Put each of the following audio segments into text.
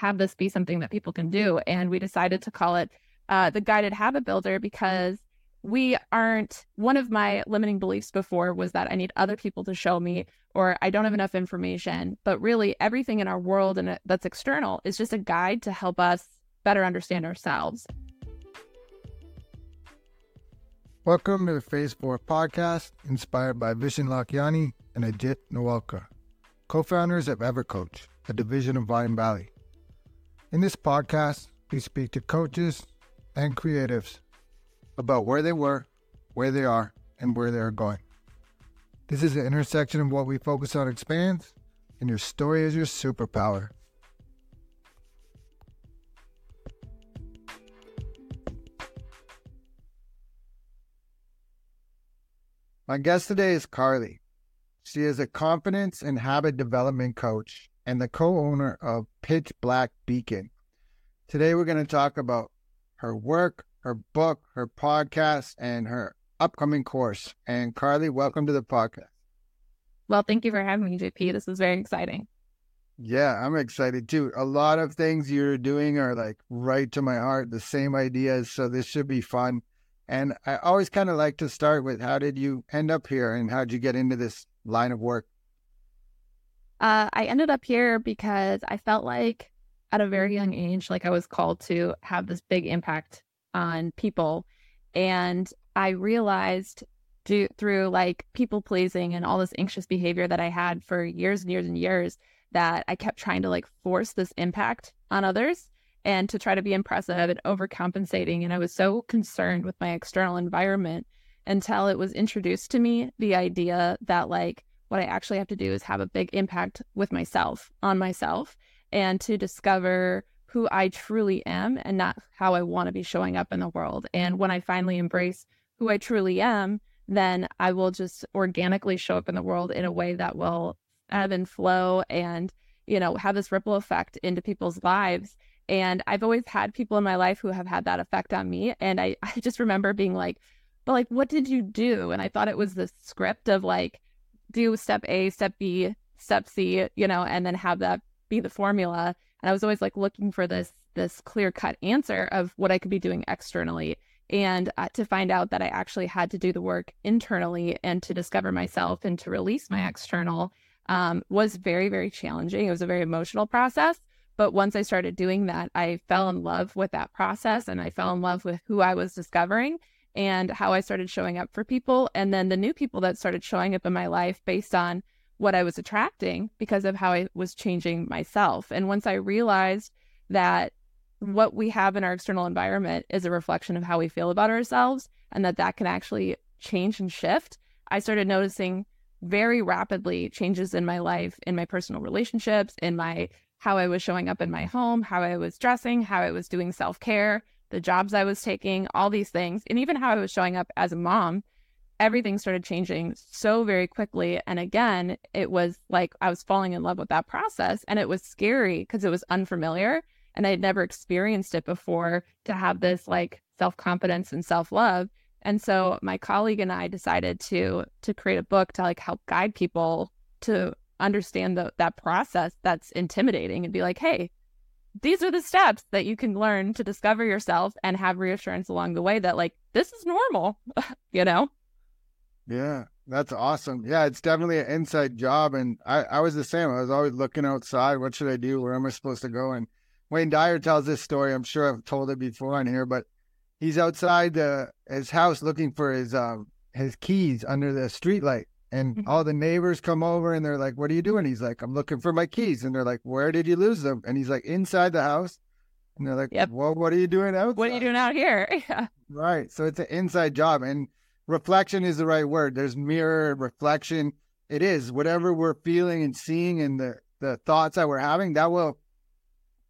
have this be something that people can do. And we decided to call it uh, the Guided Habit Builder because we aren't one of my limiting beliefs before was that I need other people to show me or I don't have enough information. But really, everything in our world and uh, that's external is just a guide to help us better understand ourselves. Welcome to the Phase 4 podcast, inspired by Vishen Lakhiani and Ajit Nawalkar, co founders of EverCoach, a division of Mindvalley. In this podcast, we speak to coaches and creatives about where they were, where they are, and where they are going. This is the intersection of what we focus on expands, and your story is your superpower. My guest today is Carly. She is a confidence and habit development coach and the co owner of Pitch Black Beacon. Today, we're going to talk about her work, her book, her podcast, and her upcoming course. And Carly, welcome to the podcast. Well, thank you for having me, JP. This is very exciting. Yeah, I'm excited too. A lot of things you're doing are like right to my heart, the same ideas. So this should be fun. And I always kind of like to start with how did you end up here and how did you get into this line of work? Uh, I ended up here because I felt like at a very young age, like I was called to have this big impact on people. And I realized do, through like people pleasing and all this anxious behavior that I had for years and years and years that I kept trying to like force this impact on others and to try to be impressive and overcompensating. And I was so concerned with my external environment until it was introduced to me the idea that like what I actually have to do is have a big impact with myself on myself and to discover who I truly am and not how I want to be showing up in the world. And when I finally embrace who I truly am, then I will just organically show up in the world in a way that will ebb and flow and, you know, have this ripple effect into people's lives. And I've always had people in my life who have had that effect on me. And I, I just remember being like, but like, what did you do? And I thought it was the script of like, do step A, step B, step C, you know, and then have that be the formula. And I was always like looking for this this clear cut answer of what I could be doing externally, and uh, to find out that I actually had to do the work internally and to discover myself and to release my external um, was very very challenging. It was a very emotional process. But once I started doing that, I fell in love with that process and I fell in love with who I was discovering and how I started showing up for people. And then the new people that started showing up in my life based on what I was attracting because of how I was changing myself. And once I realized that what we have in our external environment is a reflection of how we feel about ourselves and that that can actually change and shift, I started noticing very rapidly changes in my life, in my personal relationships, in my how I was showing up in my home, how I was dressing, how I was doing self-care, the jobs I was taking, all these things, and even how I was showing up as a mom everything started changing so very quickly. And again, it was like I was falling in love with that process. And it was scary because it was unfamiliar and I had never experienced it before to have this like self confidence and self love. And so my colleague and I decided to to create a book to like help guide people to understand the, that process that's intimidating and be like, hey, these are the steps that you can learn to discover yourself and have reassurance along the way that like this is normal, you know? Yeah, that's awesome. Yeah, it's definitely an inside job. And I, I was the same. I was always looking outside. What should I do? Where am I supposed to go? And Wayne Dyer tells this story. I'm sure I've told it before on here, but he's outside the, his house looking for his um, his keys under the streetlight. And mm-hmm. all the neighbors come over and they're like, What are you doing? He's like, I'm looking for my keys. And they're like, Where did you lose them? And he's like, Inside the house. And they're like, yep. Well, what are you doing out? What are you doing out here? Yeah. Right. So it's an inside job. And reflection is the right word. There's mirror reflection. It is whatever we're feeling and seeing and the, the thoughts that we're having, that will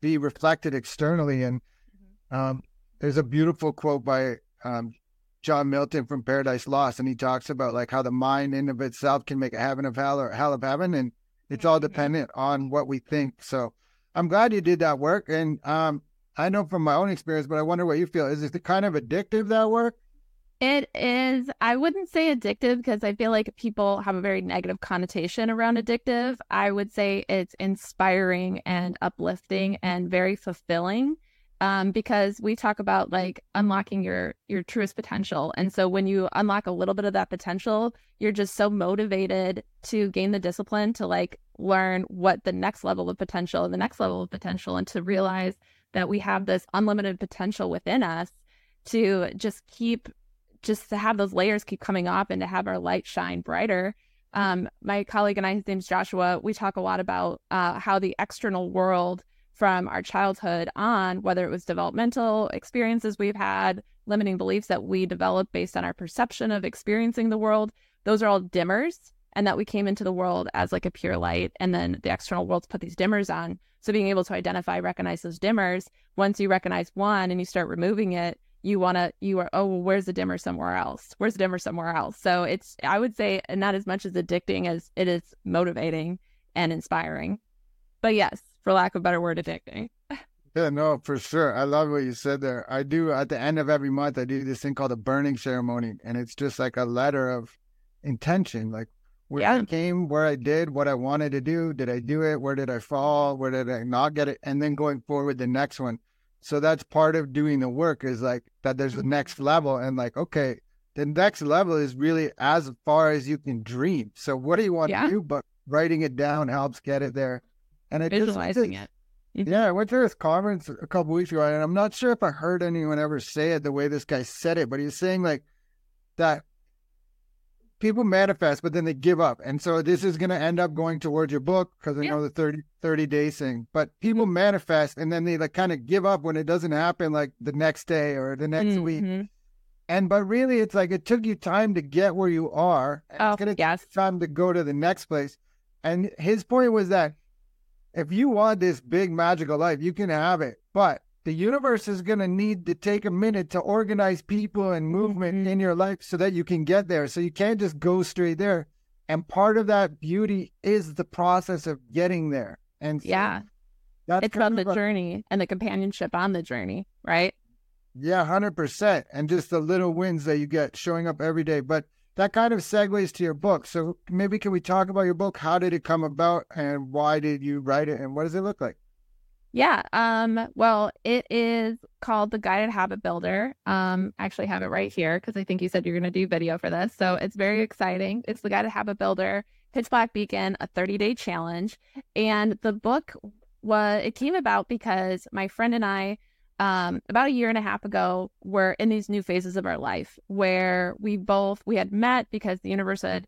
be reflected externally. And mm-hmm. um, there's a beautiful quote by um, John Milton from Paradise Lost, and he talks about like how the mind in of itself can make a heaven of hell or hell of heaven, and it's all mm-hmm. dependent on what we think. So I'm glad you did that work, and um, I know from my own experience, but I wonder what you feel. Is it kind of addictive that work? It is, I wouldn't say addictive because I feel like people have a very negative connotation around addictive. I would say it's inspiring and uplifting and very fulfilling um, because we talk about like unlocking your your truest potential. And so when you unlock a little bit of that potential, you're just so motivated to gain the discipline to like learn what the next level of potential and the next level of potential and to realize that we have this unlimited potential within us to just keep just to have those layers keep coming off and to have our light shine brighter. Um, my colleague and I, his name's Joshua, we talk a lot about uh, how the external world from our childhood on, whether it was developmental experiences we've had, limiting beliefs that we developed based on our perception of experiencing the world, those are all dimmers. And that we came into the world as like a pure light. And then the external world's put these dimmers on. So being able to identify, recognize those dimmers, once you recognize one and you start removing it, you want to you are oh well, where's the dimmer somewhere else where's the dimmer somewhere else so it's i would say not as much as addicting as it is motivating and inspiring but yes for lack of a better word addicting yeah no for sure i love what you said there i do at the end of every month i do this thing called a burning ceremony and it's just like a letter of intention like where yeah. I came, where I did, what I wanted to do. Did I do it? Where did I fall? Where did I not get it? And then going forward, the next one. So that's part of doing the work is like that there's the next mm-hmm. level and like, okay, the next level is really as far as you can dream. So what do you want yeah. to do? But writing it down helps get it there. And it visualizing just, it. Yeah, I went to this conference a couple weeks ago, and I'm not sure if I heard anyone ever say it the way this guy said it, but he's saying like that people manifest, but then they give up. And so this is going to end up going towards your book because I yeah. know the 30, 30 days thing. But people manifest and then they like kind of give up when it doesn't happen like the next day or the next mm-hmm. week. And but really, it's like it took you time to get where you are. Oh, it's going to yes. take time to go to the next place. And his point was that if you want this big magical life, you can have it. But the universe is going to need to take a minute to organize people and movement mm-hmm. in your life so that you can get there. So you can't just go straight there. And part of that beauty is the process of getting there. And so yeah, it's about the a, journey and the companionship on the journey, right? Yeah, 100%. And just the little wins that you get showing up every day. But that kind of segues to your book. So maybe can we talk about your book? How did it come about and why did you write it and what does it look like? Yeah. Um, well, it is called The Guided Habit Builder. Um, I actually have it right here because I think you said you're going to do video for this. So it's very exciting. It's The Guided Habit Builder, Pitch Black Beacon, a 30 day challenge. And the book was, it came about because my friend and I, um, about a year and a half ago, we were in these new phases of our life where we both, we had met because the universe had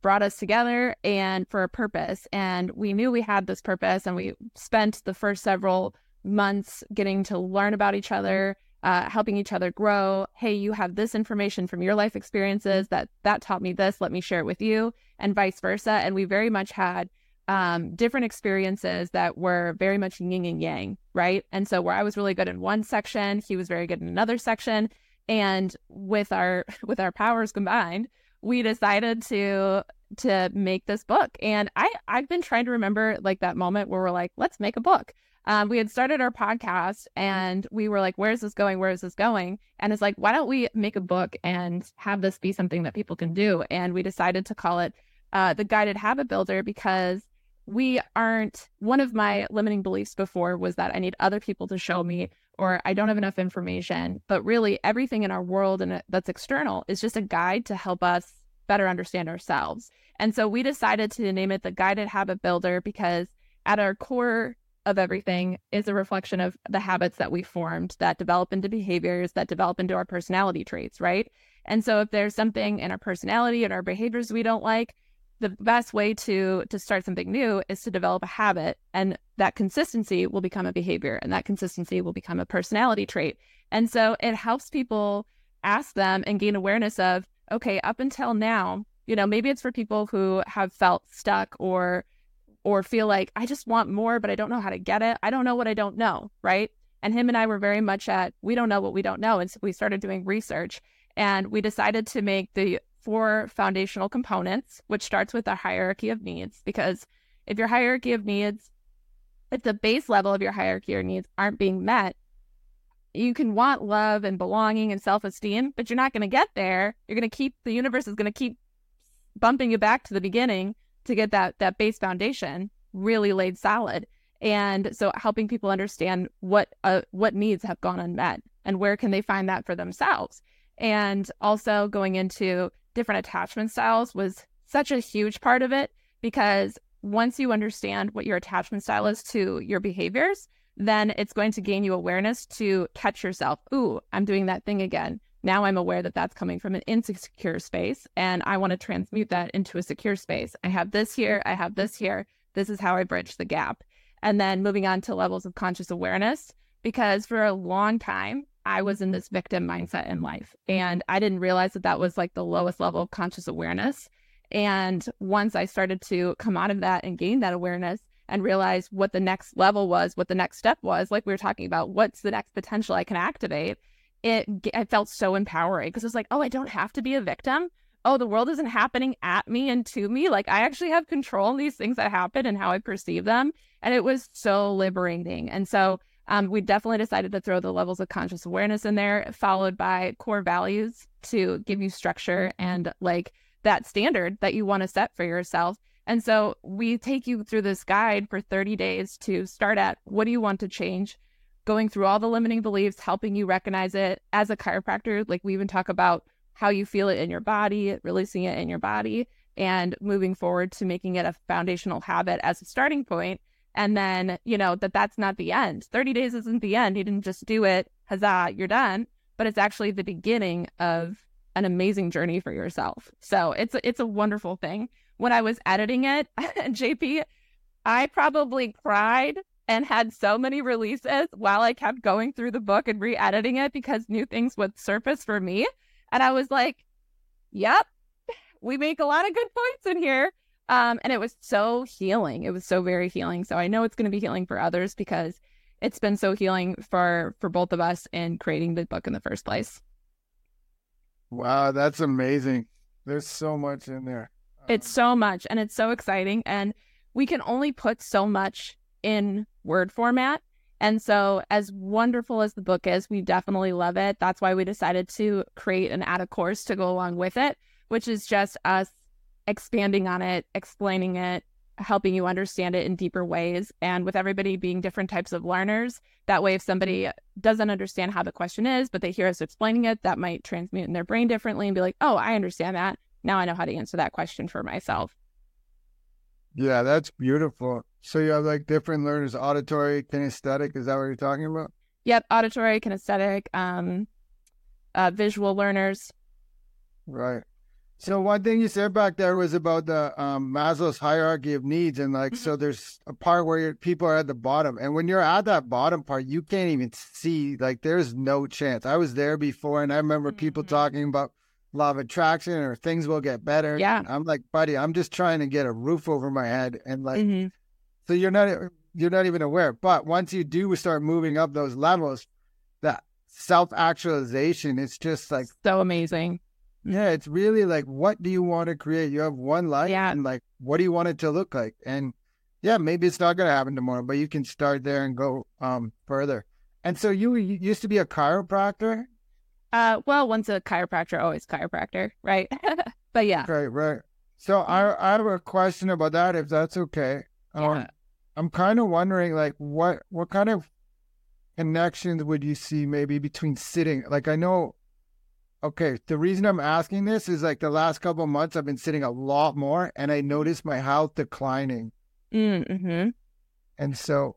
brought us together and for a purpose. And we knew we had this purpose, and we spent the first several months getting to learn about each other, uh, helping each other grow. Hey, you have this information from your life experiences that that taught me this. Let me share it with you, and vice versa. And we very much had um, different experiences that were very much yin and yang, right? And so where I was really good in one section, he was very good in another section, and with our with our powers combined we decided to to make this book. And i i've been trying to remember like that moment where we're like let's make a book. Um, we had started our podcast and we were like where's this going? Where is this going? And it's like why don't we make a book and have this be something that people can do? And we decided to call it uh, the guided habit builder because we aren't one of my limiting beliefs before was that i need other people to show me or i don't have enough information. But really everything in our world and uh, that's external is just a guide to help us better understand ourselves. And so we decided to name it the guided habit builder because at our core of everything is a reflection of the habits that we formed that develop into behaviors that develop into our personality traits right? And so if there's something in our personality and our behaviors we don't like the best way to to start something new is to develop a habit and that consistency will become a behavior and that consistency will become a personality trait. And so it helps people ask them and gain awareness of okay up until now you know maybe it's for people who have felt stuck or or feel like i just want more but i don't know how to get it. I don't know what i don't know right? And him and i were very much at we don't know what we don't know and so we started doing research and we decided to make the four foundational components, which starts with a hierarchy of needs. Because if your hierarchy of needs, if the base level of your hierarchy of needs aren't being met, you can want love and belonging and self esteem, but you're not going to get there. You're going to keep the universe is going to keep bumping you back to the beginning to get that that base foundation really laid solid. And so helping people understand what uh, what needs have gone unmet and where can they find that for themselves. And also going into different attachment styles was such a huge part of it because once you understand what your attachment style is to your behaviors, then it's going to gain you awareness to catch yourself. Ooh, I'm doing that thing again. Now I'm aware that that's coming from an insecure space and I want to transmute that into a secure space. I have this here, I have this here. This is how I bridge the gap. And then moving on to levels of conscious awareness, because for a long time, I was in this victim mindset in life. And I didn't realize that that was like the lowest level of conscious awareness. And once I started to come out of that and gain that awareness and realize what the next level was, what the next step was, like we were talking about, what's the next potential I can activate, it, it felt so empowering because it's like, oh, I don't have to be a victim. Oh, the world isn't happening at me and to me. Like I actually have control in these things that happen and how I perceive them. And it was so liberating. And so um, we definitely decided to throw the levels of conscious awareness in there, followed by core values to give you structure and like that standard that you want to set for yourself. And so we take you through this guide for 30 days to start at what do you want to change? Going through all the limiting beliefs, helping you recognize it as a chiropractor. Like we even talk about how you feel it in your body, releasing it in your body, and moving forward to making it a foundational habit as a starting point. And then, you know, that that's not the end. 30 days isn't the end. You didn't just do it, huzzah, you're done. But it's actually the beginning of an amazing journey for yourself. So it's a, it's a wonderful thing. When I was editing it, JP, I probably cried and had so many releases while I kept going through the book and re-editing it because new things would surface for me. And I was like, "Yep, we make a lot of good points in here." Um, and it was so healing. It was so very healing. So I know it's going to be healing for others because it's been so healing for for both of us in creating the book in the first place. Wow, that's amazing. There's so much in there. It's um, so much and it's so exciting. And we can only put so much in word format. And so, as wonderful as the book is, we definitely love it. That's why we decided to create and add a course to go along with it, which is just us expanding on it, explaining it, helping you understand it in deeper ways. And with everybody being different types of learners, that way, if somebody doesn't understand how the question is, but they hear us explaining it, that might transmute in their brain differently and be like, oh, I understand that. Now I know how to answer that question for myself. Yeah, that's beautiful. So you have like different learners, auditory, kinesthetic. Is that what you're talking about? Yep, auditory, kinesthetic, um, uh, visual learners. Right. So one thing you said back there was about the um, Maslow's hierarchy of needs, and like, mm-hmm. so there's a part where people are at the bottom, and when you're at that bottom part, you can't even see. Like, there's no chance. I was there before, and I remember mm-hmm. people talking about law of attraction or things will get better. Yeah, I'm like, buddy, I'm just trying to get a roof over my head, and like, mm-hmm. so you're not you're not even aware. But once you do start moving up those levels, that self actualization is just like so amazing. Yeah, it's really like, what do you want to create? You have one life, yeah. and like, what do you want it to look like? And yeah, maybe it's not going to happen tomorrow, but you can start there and go um further. And so you, you used to be a chiropractor. Uh, well, once a chiropractor, always chiropractor, right? but yeah, right, right. So I I have a question about that, if that's okay. Um, yeah. I'm kind of wondering, like, what what kind of connections would you see maybe between sitting? Like, I know Okay, the reason I'm asking this is like the last couple months I've been sitting a lot more, and I noticed my health declining. Mm-hmm. And so,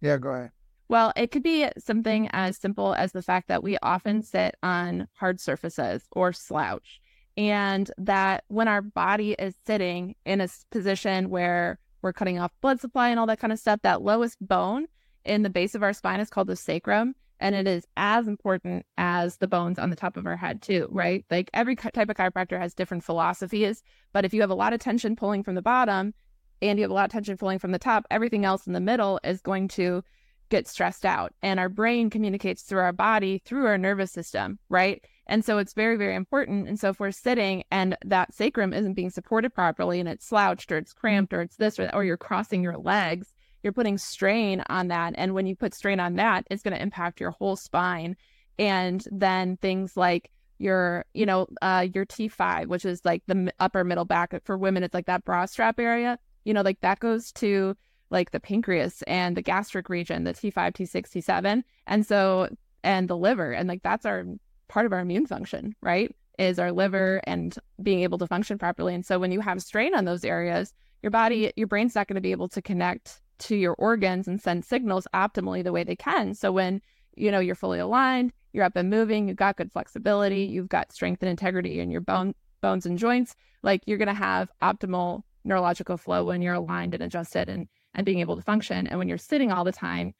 yeah, go ahead. Well, it could be something as simple as the fact that we often sit on hard surfaces or slouch, and that when our body is sitting in a position where we're cutting off blood supply and all that kind of stuff, that lowest bone in the base of our spine is called the sacrum and it is as important as the bones on the top of our head too right? Like every type of chiropractor has different philosophies but if you have a lot of tension pulling from the bottom and you have a lot of tension pulling from the top everything else in the middle is going to get stressed out and our brain communicates through our body through our nervous system right? And so it's very very important. And so if we're sitting and that sacrum isn't being supported properly and it's slouched or it's cramped mm-hmm. or it's this or, that, or you're crossing your legs you're putting strain on that. And when you put strain on that, it's going to impact your whole spine. And then things like your, you know, uh, your T5, which is like the upper middle back for women, it's like that bra strap area, you know, like that goes to like the pancreas and the gastric region, the T5, T6, T7. And so, and the liver. And like that's our part of our immune function, right? Is our liver and being able to function properly. And so when you have strain on those areas, your body, your brain's not going to be able to connect to your organs and send signals optimally the way they can. So when you know you're fully aligned, you're up and moving, you've got good flexibility, you've got strength and integrity in your bone bones and joints, like you're to have optimal neurological flow when you're aligned and adjusted and and being able to function. And when you're sitting all the time,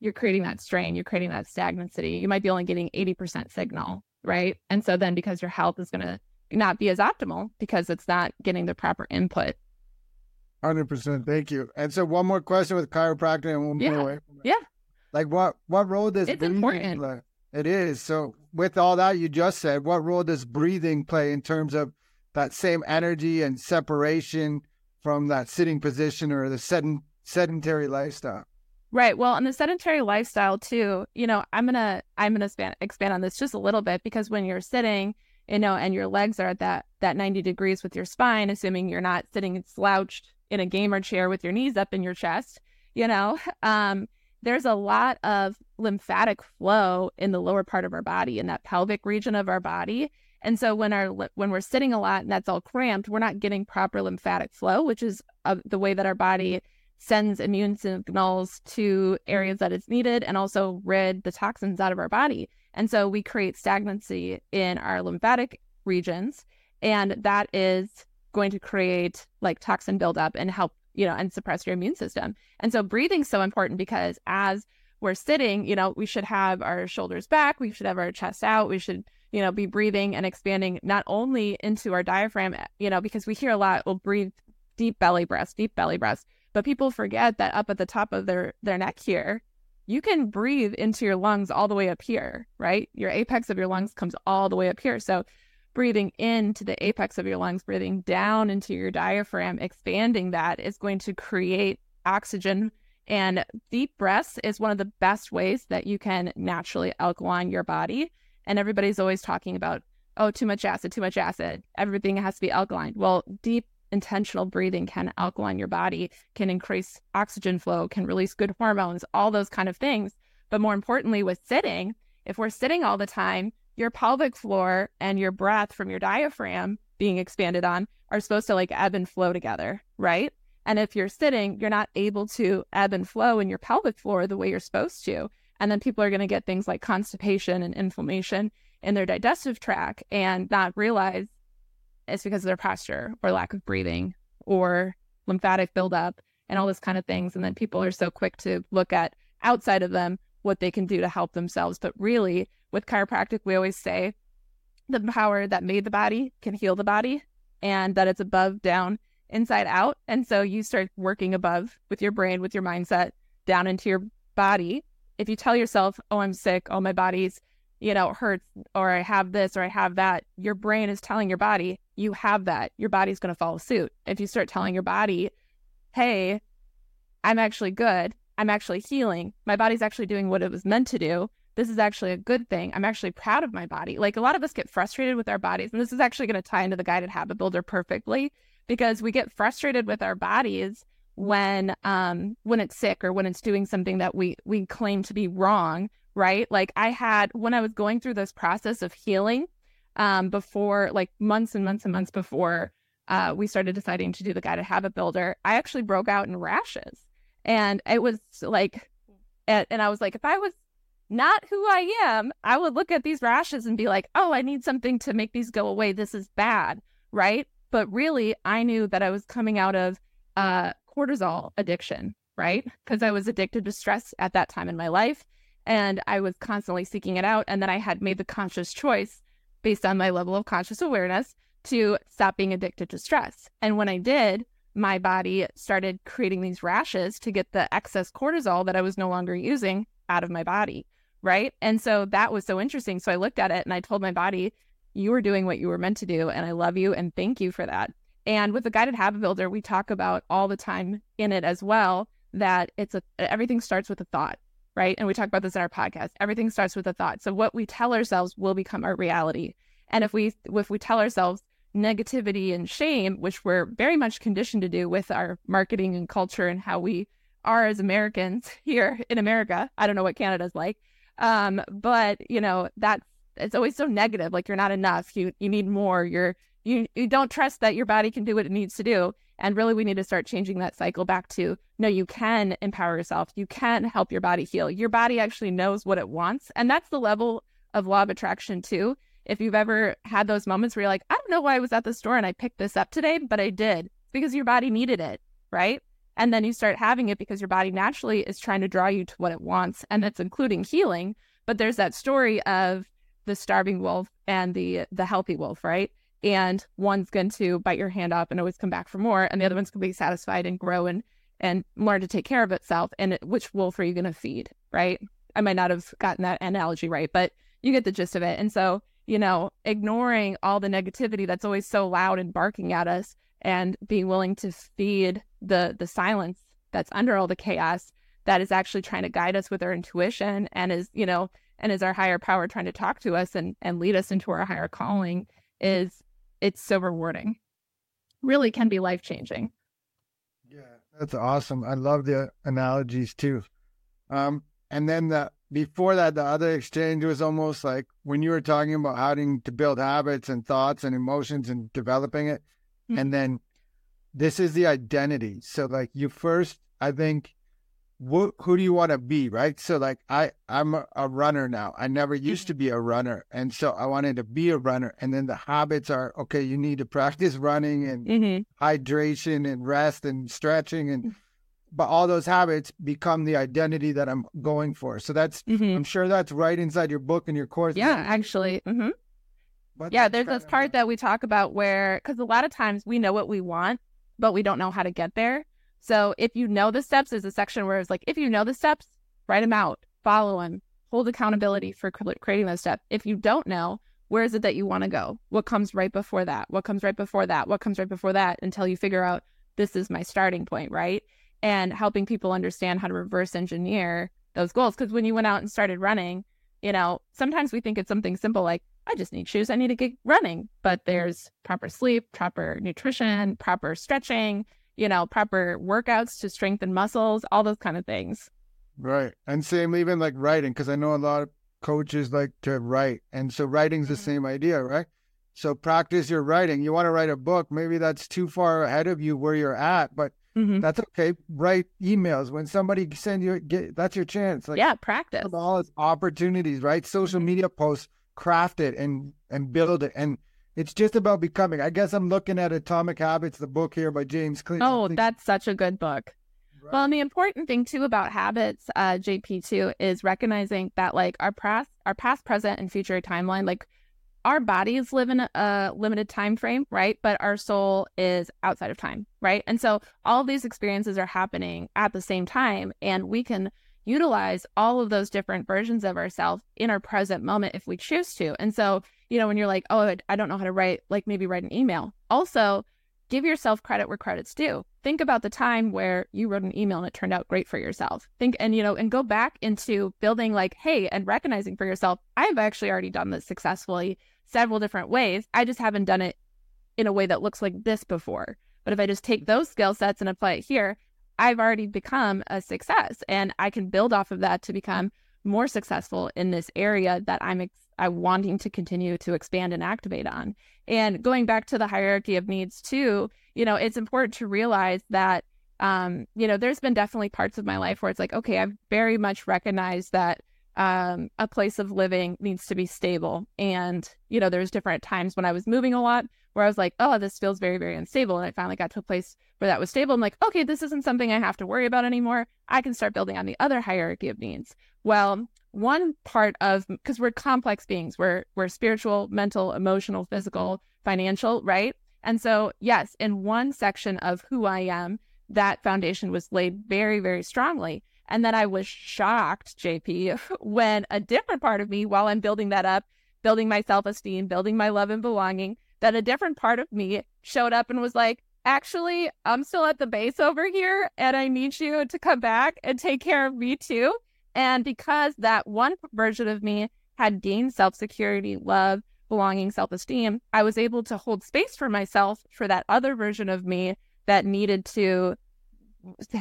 you're creating that strain, you're creating that stagnancy. You might be only getting 80% signal, right? And so then because your health is to not be as optimal because it's not getting the proper input Hundred percent. Thank you. And so one more question with chiropractic, and we'll move yeah. away from it. Yeah. Like what what role does it's important? play? It is. So with all that you just said, what role does breathing play in terms of that same energy and separation from that sitting position or the sedent, sedentary lifestyle? Right. Well, in the sedentary lifestyle too, you know, I'm gonna I'm gonna expand expand on this just a little bit because when you're sitting, you know, and your legs are at that that 90 degrees with your spine, assuming you're not sitting slouched in a gamer chair with your knees up in your chest, you know, um, there's a lot of lymphatic flow in the lower part of our body, in that pelvic region of our body. And so when our when we're sitting a lot and that's all cramped, we're not getting proper lymphatic flow, which is uh, the way that our body sends immune signals to areas that it's needed and also rid the toxins out of our body. And so we create stagnancy in our lymphatic regions, and that is going to create like toxin buildup and help, you know, and suppress your immune system. And so breathing's so important because as we're sitting, you know, we should have our shoulders back, we should have our chest out, we should, you know, be breathing and expanding not only into our diaphragm, you know, because we hear a lot, we'll breathe deep belly breaths, deep belly breaths, but people forget that up at the top of their their neck here, you can breathe into your lungs all the way up here, right? Your apex of your lungs comes all the way up here. So breathing into the apex of your lungs, breathing down into your diaphragm, expanding that is going to create oxygen. And deep breaths is one of the best ways that you can naturally alkaline your body. And everybody's always talking about, oh, too much acid, too much acid. Everything has to be alkaline. Well, deep intentional breathing can alkaline your body, can increase oxygen flow, can release good hormones, all those kind of things. But more importantly, with sitting, if we're sitting all the time, your pelvic floor and your breath from your diaphragm being expanded on are supposed to like ebb and flow together, right? And if you're sitting, you're not able to ebb and flow in your pelvic floor the way you're supposed to. And then people are going to get things like constipation and inflammation in their digestive tract and not realize it's because of their posture or lack of breathing or lymphatic buildup and all this kind of things. And then people are so quick to look at outside of them what they can do to help themselves. But really, with chiropractic, we always say the power that made the body can heal the body and that it's above, down, inside out. And so you start working above with your brain, with your mindset down into your body. If you tell yourself, oh, I'm sick, oh, my body's, you know, hurts, or I have this, or I have that, your brain is telling your body, you have that. Your body's going to follow suit. If you start telling your body, hey, I'm actually good, I'm actually healing, my body's actually doing what it was meant to do, this is actually a good thing. I'm actually proud of my body. Like a lot of us get frustrated with our bodies, and this is actually going to tie into the guided habit builder perfectly because we get frustrated with our bodies when um when it's sick or when it's doing something that we we claim to be wrong, right? Like I had when I was going through this process of healing um before like months and months and months before uh, we started deciding to do the guided habit builder, I actually broke out in rashes. And it was like, and, and I was like, if I was not who I am, I would look at these rashes and be like, oh, I need something to make these go away. This is bad. Right. But really, I knew that I was coming out of uh, cortisol addiction. Right. Because I was addicted to stress at that time in my life. And I was constantly seeking it out. And then I had made the conscious choice based on my level of conscious awareness to stop being addicted to stress. And when I did, my body started creating these rashes to get the excess cortisol that I was no longer using out of my body right? And so that was so interesting. So I looked at it and I told my body, you were doing what you were meant to do. And I love you and thank you for that. And with the guided habit builder, we talk about all the time in it as well that it's a everything starts with a thought, right? And we talk about this in our podcast. Everything starts with a thought. So what we tell ourselves will become our reality. And if we if we tell ourselves negativity and shame, which we're very much conditioned to do with our marketing and culture and how we are as Americans here in America. I don't know what Canada's like. Um, but you know, that's it's always so negative. Like you're not enough. You you need more. You're you you don't trust that your body can do what it needs to do. And really we need to start changing that cycle back to no, you can empower yourself. You can help your body heal. Your body actually knows what it wants. And that's the level of law of attraction too if you've ever had those moments where you're like, I don't know why I was at the store and I picked this up today, but I did. Because your body needed it, right? And then you start having it because your body naturally is trying to draw you to what it wants. And that's including healing. But there's that story of the starving wolf and the the healthy wolf, right? And one's going to bite your hand off and always come back for more, and the other one's going to be satisfied and grow and and learn to take care of itself. And it, which wolf are you going to feed, right? I might not have gotten that analogy right, but you get the gist of it. And so you know, ignoring all the negativity that's always so loud and barking at us and being willing to feed the the silence that's under all the chaos that is actually trying to guide us with our intuition and is, you know, and is our higher power trying to talk to us and and lead us into our higher calling is it's so rewarding. Really can be life changing. Yeah, that's awesome. I love the analogies too. Um, and then the before that, the other exchange was almost like when you were talking about having to build habits and thoughts and emotions and developing it. Mm-hmm. And then this is the identity. So, like, you first, I think, wh- who do you want to be? Right. So, like, I, I'm a, a runner now. I never used mm-hmm. to be a runner. And so I wanted to be a runner. And then the habits are okay, you need to practice running and mm-hmm. hydration and rest and stretching and, mm but all those habits become the identity that I'm going for. So that's mm-hmm. I'm sure that's right inside your book and your course. Yeah, actually. Mm-hmm. Yeah, there's this part that we talk about where because a lot of times we know what we want, but we don't know how to get there. So if you know the steps, there's a section where it's like if you know the steps, write them out, follow them, hold accountability for creating those steps. If you don't know, where is it that you want to go? What comes right before that? What comes right before that? What comes right before that? Until you figure out this is my starting point, right? and helping people understand how to reverse engineer those goals. Because when you went out and started running, you know, sometimes we think it's something simple like, I just need shoes, I need to get running. But there's proper sleep, proper nutrition, proper stretching, you know, proper workouts to strengthen muscles, all those kind of things. Right. And same even like writing, because I know a lot of coaches like to write. And so writing's mm-hmm. the same idea, right? So practice your writing. You want to write a book, maybe that's too far ahead of you where you're at, but Mm-hmm. That's okay. Write emails when somebody send you. Get that's your chance. Like, yeah, practice all its opportunities. Right, social mm-hmm. media posts, craft it and and build it, and it's just about becoming. I guess I'm looking at Atomic Habits, the book here by James Clear. Oh, that's such a good book. Right. Well, and the important thing too about habits, uh, JP too, is recognizing that like our past, our past, present, and future timeline, like our bodies live in a limited time frame, right? But our soul is outside of time, right? And so all of these experiences are happening at the same time, and we can utilize all of those different versions of ourselves in our present moment if we choose to. And so, you know, when you're like, oh, I don't know how to write, like maybe write an email. Also, give yourself credit where credit's due. Think about the time where you wrote an email and it turned out great for yourself. Think and you know, and go back into building like, hey, and recognizing for yourself, I've actually already done this successfully several different ways. I just haven't done it in a way that looks like this before. But if I just take those skill sets and apply it here, I've already become a success and I can build off of that to become more successful in this area that I'm ex- I'm wanting to continue to expand and activate on. And going back to the hierarchy of needs too, you know, it's important to realize that um, you know, there's been definitely parts of my life where it's like, okay, I've very much recognized that um, a place of living needs to be stable. And, you know, there's different times when I was moving a lot where I was like, oh, this feels very, very unstable. And I finally got to a place where that was stable. I'm like, okay, this isn't something I have to worry about anymore. I can start building on the other hierarchy of needs. Well, one part of because we're complex beings, we're we're spiritual, mental, emotional, physical, financial, right? And so, yes, in one section of who I am, that foundation was laid very, very strongly. And then I was shocked, JP, when a different part of me, while I'm building that up, building my self esteem, building my love and belonging, that a different part of me showed up and was like, actually, I'm still at the base over here and I need you to come back and take care of me too. And because that one version of me had gained self security, love, belonging, self esteem, I was able to hold space for myself for that other version of me that needed to.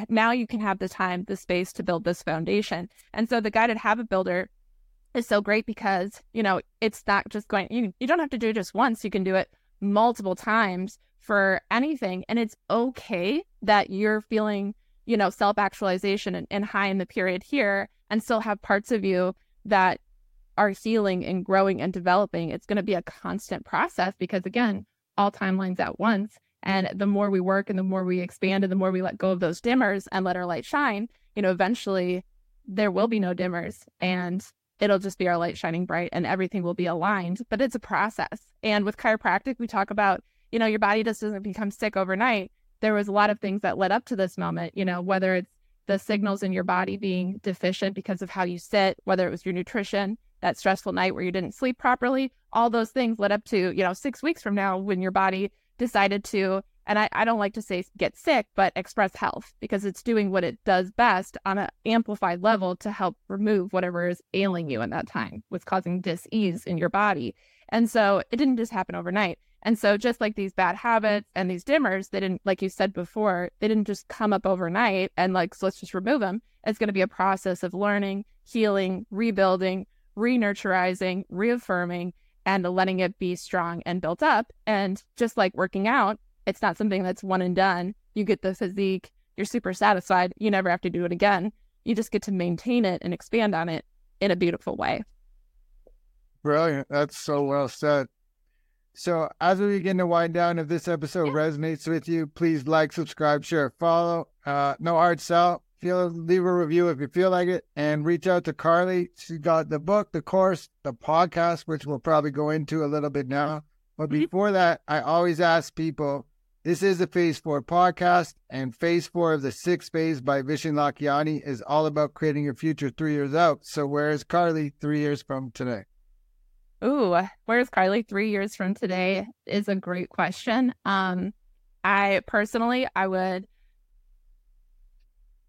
Now you can have the time, the space to build this foundation. And so the guided habit builder is so great because, you know, it's not just going, you, you don't have to do it just once. You can do it multiple times for anything. And it's okay that you're feeling, you know, self actualization and, and high in the period here and still have parts of you that are healing and growing and developing. It's going to be a constant process because, again, all timelines at once. And the more we work and the more we expand and the more we let go of those dimmers and let our light shine, you know, eventually there will be no dimmers and it'll just be our light shining bright and everything will be aligned. But it's a process. And with chiropractic, we talk about, you know, your body just doesn't become sick overnight. There was a lot of things that led up to this moment, you know, whether it's the signals in your body being deficient because of how you sit, whether it was your nutrition, that stressful night where you didn't sleep properly, all those things led up to, you know, six weeks from now when your body decided to, and I, I don't like to say get sick, but express health because it's doing what it does best on an amplified mm-hmm. level to help remove whatever is ailing you in that time, what's causing dis-ease in your body. And so it didn't just happen overnight. And so just like these bad mm-hmm. habits and these dimmers, they didn't, like you said before, they didn't just come up overnight and like, so let's just remove them. It's going to be a process of learning, healing, rebuilding, re-nurturizing, reaffirming, and letting it be strong and built up. And just like working out, it's not something that's one and done. You get the physique, you're super satisfied. You never have to do it again. You just get to maintain it and expand on it in a beautiful way. Brilliant. That's so well said. So, as we begin to wind down, if this episode yeah. resonates with you, please like, subscribe, share, follow. Uh, no hard sell feel leave a review if you feel like it and reach out to Carly. She's got the book, the course, the podcast, which we'll probably go into a little bit now. But mm-hmm. before that, I always ask people this is the Phase 4 podcast, and Phase 4 of the sixth phase by Vishen Lakhiani is all about creating your future three years out. So, where is Carly three years from today? Ooh, where's Carly three years from today is a great question. Um, I personally, I would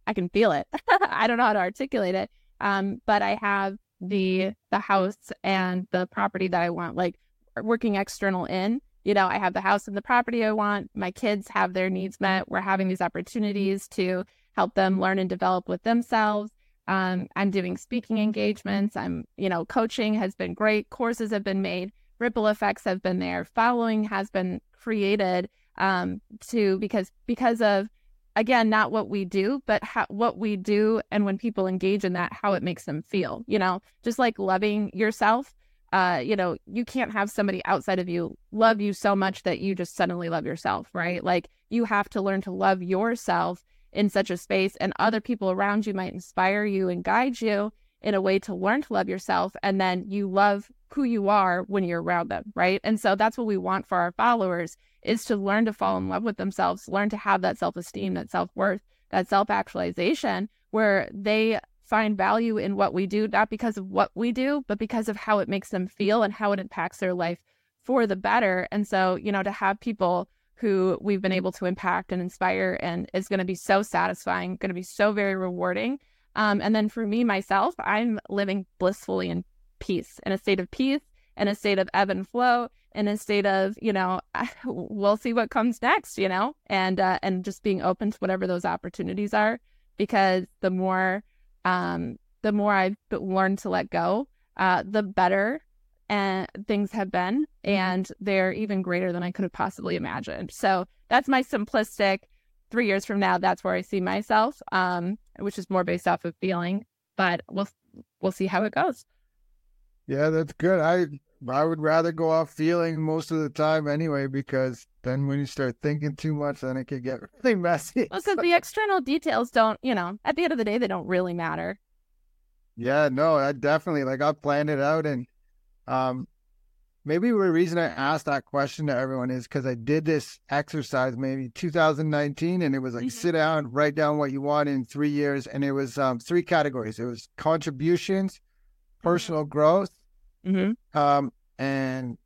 I can feel it. I don't know how to articulate it. Um, but I have the the house and the property that I want, like working external in. You know, I have the house and the property I want. My kids have their needs met. We're having these opportunities to help them learn and develop with themselves. Um, I'm doing speaking engagements. I'm, you know, coaching has been great. Courses have been made. Ripple effects have been there. Following has been created um, to because because of again not what we do but how, what we do and when people engage in that how it makes them feel you know just like loving yourself uh you know you can't have somebody outside of you love you so much that you just suddenly love yourself right? Like you have to learn to love yourself in such a space and other people around you might inspire you and guide you in a way to learn to love yourself and then you love who you are when you're around them right? And so that's what we want for our followers is to learn to fall in love with themselves learn to have that self-esteem that self-worth that self-actualization where they find value in what we do not because of what we do but because of how it makes them feel and how it impacts their life for the better. And so you know to have people who we've been able to impact and inspire and is going to be so satisfying going to be so very rewarding. Um, and then for me, myself, I'm living blissfully in peace, in a state of peace, in a state of ebb and flow, in a state of, you know, we'll see what comes next, you know, and uh, and just being open to whatever those opportunities are, because the more um, the more I've learned to let go, uh, the better and things have been, mm-hmm. and they're even greater than I could have possibly imagined. So that's my simplistic three years from now, that's where I see myself, um, which is more based off of feeling. But we'll we'll see how it goes. Yeah, that's good. I I would rather go off feeling most of the time anyway, because then when you start thinking too much, then it could get really messy. Well, because the external details don't, you know, at the end of the day, they don't really matter. Yeah, no, I definitely like I planned it out, and um, maybe the reason I asked that question to everyone is because I did this exercise maybe 2019, and it was like mm-hmm. sit down, write down what you want in three years, and it was um, three categories. It was contributions, mm-hmm. personal mm-hmm. growth, mm-hmm. um, and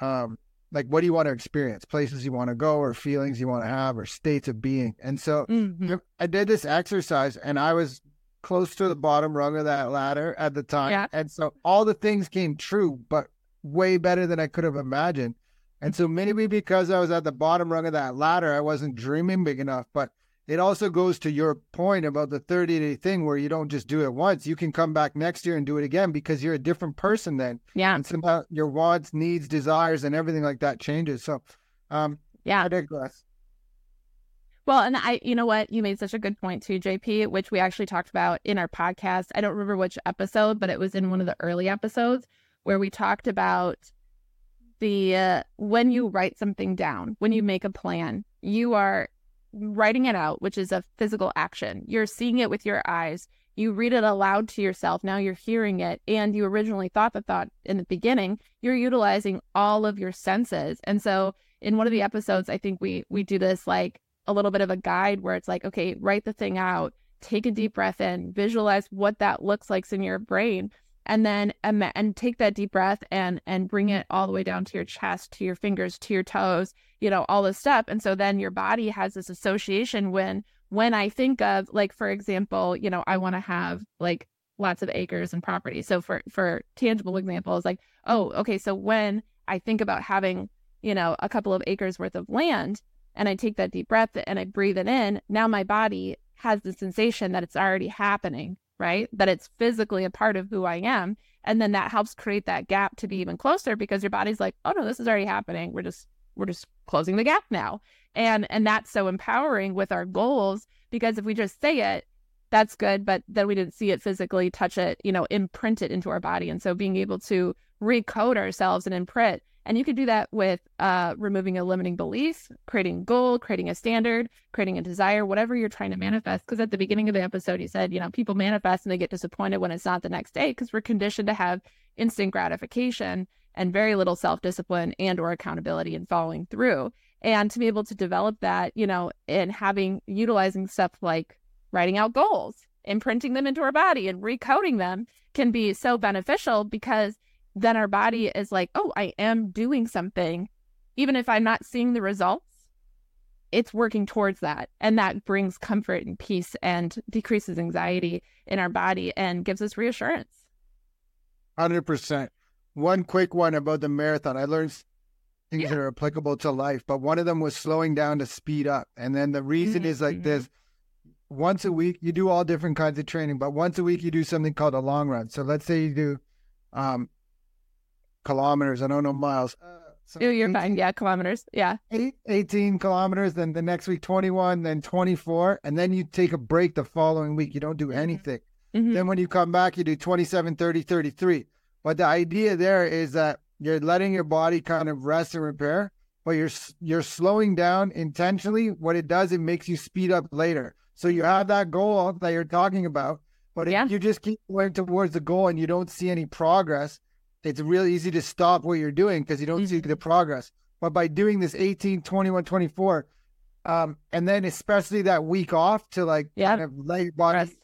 um, like what do you want to experience places you want to go or feelings you want to have or states of being and so Mhm. i did this exercise and i was close to the bottom rung of that ladder at the time Yeah. and so all the things came true but way better than i could have imagined and so maybe because i was at the bottom rung of that ladder i wasn't dreaming big enough but it also goes to your point about the 30 day thing where you don't just do it once you can come back next year and do it again because you're a different person then Yeah. and somehow your wants, needs, desires, and everything like that changes. So, um, Yeah. I digress. Well, and I, you know what? You made such a good point too, JP, which we actually talked about in our podcast. I don't remember which episode, but it was in one of the early episodes where we talked about the uh, when you write something down, when you make a plan, you are writing it out, which is a physical action. You're seeing it with your eyes. You read it aloud to yourself. Now you're hearing it. And you originally thought the thought in the beginning, you're utilizing all of your senses. And so in one of the episodes, I think we we do this like a little bit of a guide where it's like, okay, write the thing out, take a deep breath in, visualize what that looks like in your brain, and then and take that deep breath and and bring it all the way down to your chest, to your fingers, to your toes, you know, all this stuff. And so then your body has this association when when I think of like, for example, you know, I want to have like lots of acres and property. So for for tangible examples, like, oh, okay, so when I think about having, you know, a couple of acres worth of land and I take that deep breath and I breathe it in, now my body has the sensation that it's already happening, right? That it's physically a part of who I am. And then that helps create that gap to be even closer because your body's like, oh no, this is already happening. We're just we're just closing the gap now. And and that's so empowering with our goals because if we just say it, that's good, but then we didn't see it physically, touch it, you know, imprint it into our body. And so being able to recode ourselves and imprint and you can do that with uh, removing a limiting belief, creating a goal, creating a standard, creating a desire, whatever you're trying to manifest. Because at the beginning of the episode, you said, you know, people manifest and they get disappointed when it's not the next day because we're conditioned to have instant gratification and very little self-discipline and or accountability and following through. And to be able to develop that, you know, and having utilizing stuff like writing out goals, imprinting them into our body and recoding them can be so beneficial because then our body is like, oh, I am doing something. Even if I'm not seeing the results, it's working towards that. And that brings comfort and peace and decreases anxiety in our body and gives us reassurance. 100%. One quick one about the marathon. I learned things Yeah. that are applicable to life, but one of them was slowing down to speed up. And then the reason is like Mhm. this once a week, you do all different kinds of training, but once a week, you do something called a long run. So let's say you do um, kilometers, I don't know, miles. Uh, so Oh, you're 18 fine. Yeah, kilometers. Yeah. eight, 18 kilometers, then the next week 21, then 24, and then you take a break the following week. You don't do anything. Mhm. Then when you come back, you do 27, 30, 33. But the idea there is that you're letting your body kind of rest and repair, but you're you're slowing down intentionally. What it does, it makes you speed up later. So you have that goal that you're talking about, but if you just keep going towards the goal and you don't see any progress, it's really easy to stop what you're doing because you don't see Mhm. the progress. But by doing this 18, 21, 24, um, and then especially that week off to like Yeah. kind of let your body Rest.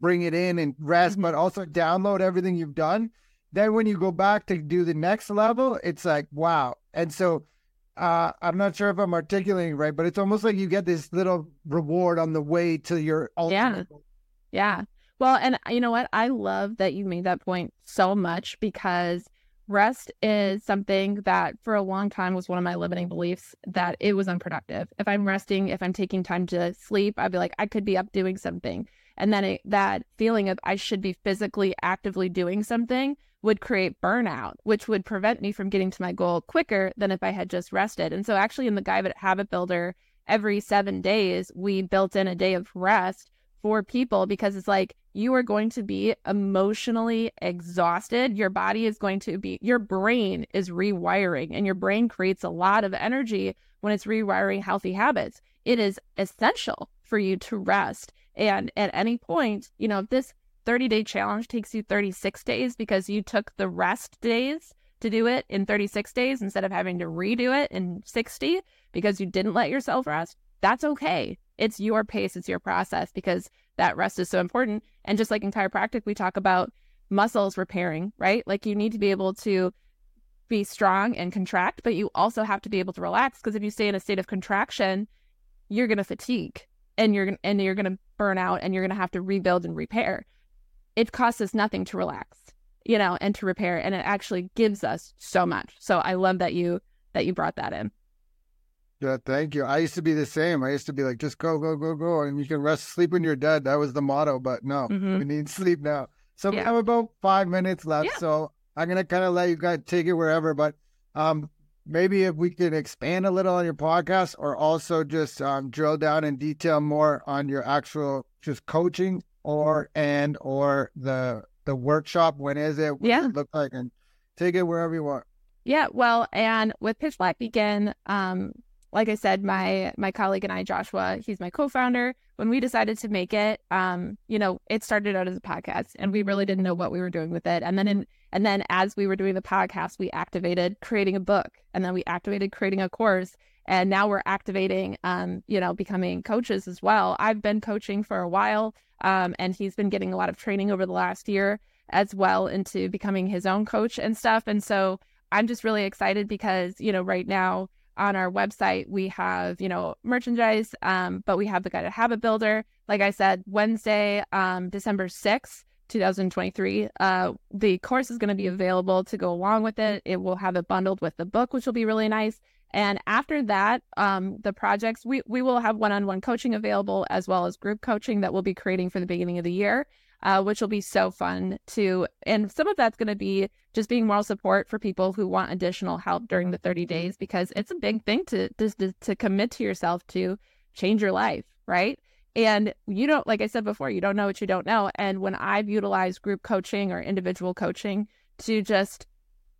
bring it in and rest, Mhm. but also download everything you've done. Then when you go back to do the next level, it's like, wow. And so uh, I'm not sure if I'm articulating right, but it's almost like you get this little reward on the way to your ultimate Yeah. goal. Yeah. Well, and you know what? I love that you made that point so much because rest is something that for a long time was one of my limiting beliefs that it was unproductive. If I'm resting, if I'm taking time to sleep, I'd be like, I could be up doing something. And then it, that feeling of I should be physically actively doing something would create burnout, which would prevent me from getting to my goal quicker than if I had just rested. And so, actually, in the Guided Habit Builder, every seven days, we built in a day of rest for people because it's like you are going to be emotionally exhausted. Your body is going to be, your brain is rewiring, and your brain creates a lot of energy when it's rewiring healthy habits. It is essential for you to rest. And at any point, you know, if this 30 day challenge takes you 36 days because you took the rest days to do it in 36 days instead of having to redo it in 60 because you didn't let yourself rest, that's okay. It's your pace, it's your process because that rest is so important. And just like in chiropractic, we talk about muscles repairing, right? Like you need to be able to be strong and contract, but you also have to be able to relax because if you stay in a state of contraction, you're going to fatigue and you're and you're going to burn out and you're going to have to rebuild and repair. It costs us nothing to relax, you know, and to repair and it actually gives us so much. So I love that you that you brought that in. Yeah, thank you. I used to be the same. I used to be like, just go, go, go, go, and you can rest, sleep when you're dead. That was the motto. But no, mm-hmm. we need sleep now. So yeah. we have about five minutes left. Yeah. So I'm gonna kind of let you guys take it wherever. But um, maybe if we could expand a little on your podcast, or also just um, drill down in detail more on your actual just coaching, or and or the the workshop. When is it? What yeah, it look like, and take it wherever you want. Yeah, well, and with Pitch Black Beacon, um, like I said, my my colleague and I, Joshua, he's my co-founder. When we decided to make it, um, you know, it started out as a podcast, and we really didn't know what we were doing with it. And then, in, and then as we were doing the podcast, we activated creating a book, and then we activated creating a course, and now we're activating, um, you know, becoming coaches as well. I've been coaching for a while, um, and he's been getting a lot of training over the last year as well into becoming his own coach and stuff. And so I'm just really excited because you know, right now on our website we have you know merchandise um, but we have the guided habit builder. Like i said wednesday um, december 6th 2023 uh, the course is going to be available to go along with it. It will have it bundled with the book which will be really nice. And after that um, the projects we, we will have one-on-one coaching available as well as group coaching that we'll be creating for the beginning of the year uh, which will be so fun to. And some of that's going to be just being moral support for people who want additional help during the 30 days because it's a big thing to to, to commit to yourself to change your life, right? And you don't, like I said before, you don't know what you don't know. And when I've utilized group coaching or individual coaching to just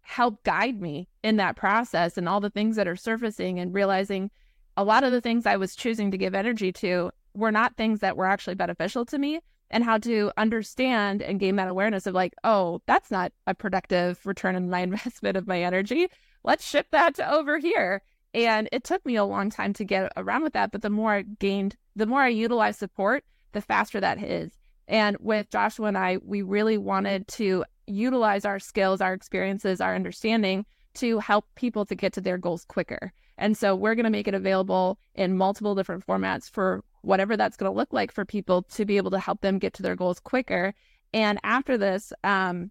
help guide me in that process and all the things that are surfacing and realizing a lot of the things I was choosing to give energy to were not things that were actually beneficial to me and how to understand and gain that awareness of like, oh, that's not a productive return on my investment of my energy. Let's ship that to over here. And it took me a long time to get around with that. But the more I gained, the more I utilized support, the faster that is. And with Joshua and I, we really wanted to utilize our skills, our experiences, our understanding to help people to get to their goals quicker. And so we're going to make it available in multiple different formats for whatever that's going to look like for people to be able to help them get to their goals quicker. And after this, um,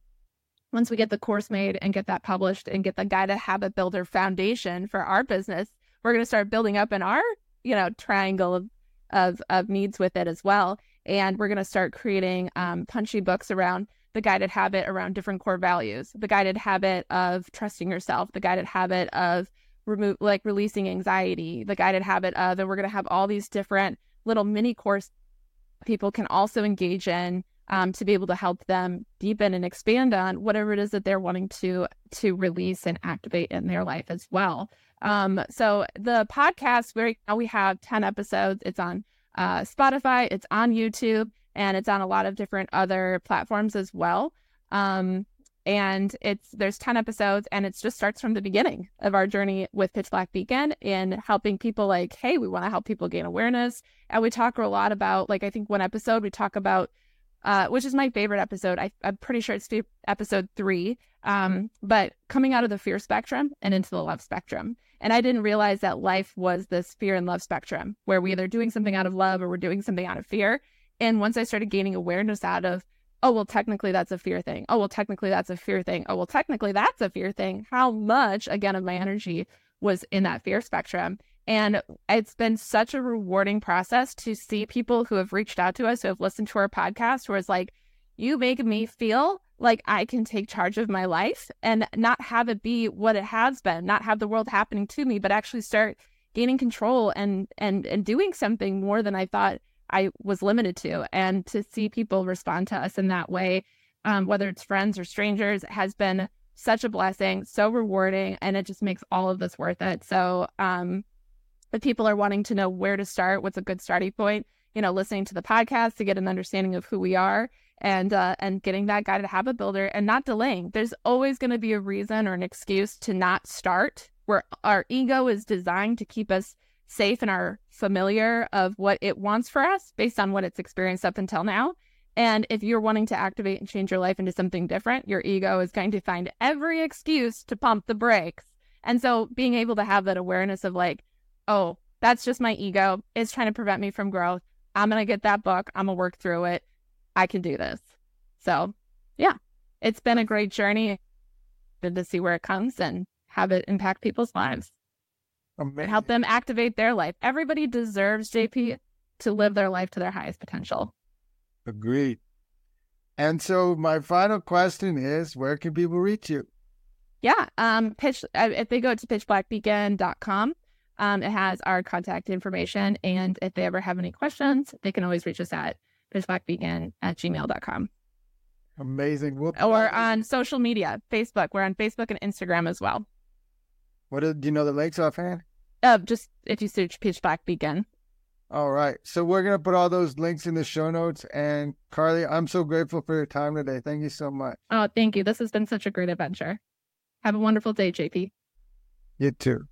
once we get the course made and get that published and get the guided habit builder foundation for our business, we're going to start building up in our, you know, triangle of, of, of needs with it as well. And we're going to start creating um, punchy books around the guided habit around different core values, the guided habit of trusting yourself, the guided habit of remove like releasing anxiety, the guided habit of, and we're going to have all these different little mini course people can also engage in um, to be able to help them deepen and expand on whatever it is that they're wanting to to release and activate in their life as well. Um, so the podcast, right now we have 10 episodes. It's on uh, Spotify, it's on YouTube, and it's on a lot of different other platforms as well. Um, and it's there's 10 episodes and it just starts from the beginning of our journey with pitch black beacon in helping people like hey we want to help people gain awareness. And we talk a lot about like i think one episode we talk about uh, which is my favorite episode. I, am pretty sure it's episode three um, but coming out of the fear spectrum and into the love spectrum. And i didn't realize that life was this fear and love spectrum where we either doing something out of love or we're doing something out of fear. And once i started gaining awareness out of oh, well, technically that's a fear thing. Oh, well, technically that's a fear thing. Oh, well, technically that's a fear thing. How much, again, of my energy was in that fear spectrum? And it's been such a rewarding process to see people who have reached out to us, who have listened to our podcast, who is like, you make me feel like I can take charge of my life and not have it be what it has been, not have the world happening to me, but actually start gaining control and and and doing something more than I thought I was limited to. And to see people respond to us in that way, um, whether it's friends or strangers, has been such a blessing, so rewarding, and it just makes all of this worth it. So, um, if people are wanting to know where to start, what's a good starting point, you know, listening to the podcast to get an understanding of who we are and uh, and getting that guided habit builder and not delaying. There's always going to be a reason or an excuse to not start. Where our ego is designed to keep us safe and are familiar of what it wants for us based on what it's experienced up until now. And if you're wanting to activate and change your life into something different, your ego is going to find every excuse to pump the brakes. And so being able to have that awareness of like, oh, that's just my ego. It's trying to prevent me from growth. I'm going to get that book. I'm going to work through it. I can do this. So, yeah, it's been a great journey. Good to see where it comes and have it impact people's lives. Amazing. Help them activate their life. Everybody deserves, JP, to live their life to their highest potential. Agreed. And so, my final question is where can people reach you? Yeah. Um, pitch, uh, if they go to pitchblackbeacon.com, um, it has our contact information. And if they ever have any questions, they can always reach us at pitchblackbeacon at gmail.com. Amazing. We'll Or on social media, Facebook. We're on Facebook and Instagram as well. What do you know the links offhand? Uh, just if you search Pitch Black Beacon. All right. So we're gonna put all those links in the show notes. And Carly, I'm so grateful for your time today. Thank you so much. Oh, thank you. This has been such a great adventure. Have a wonderful day, JP. You too.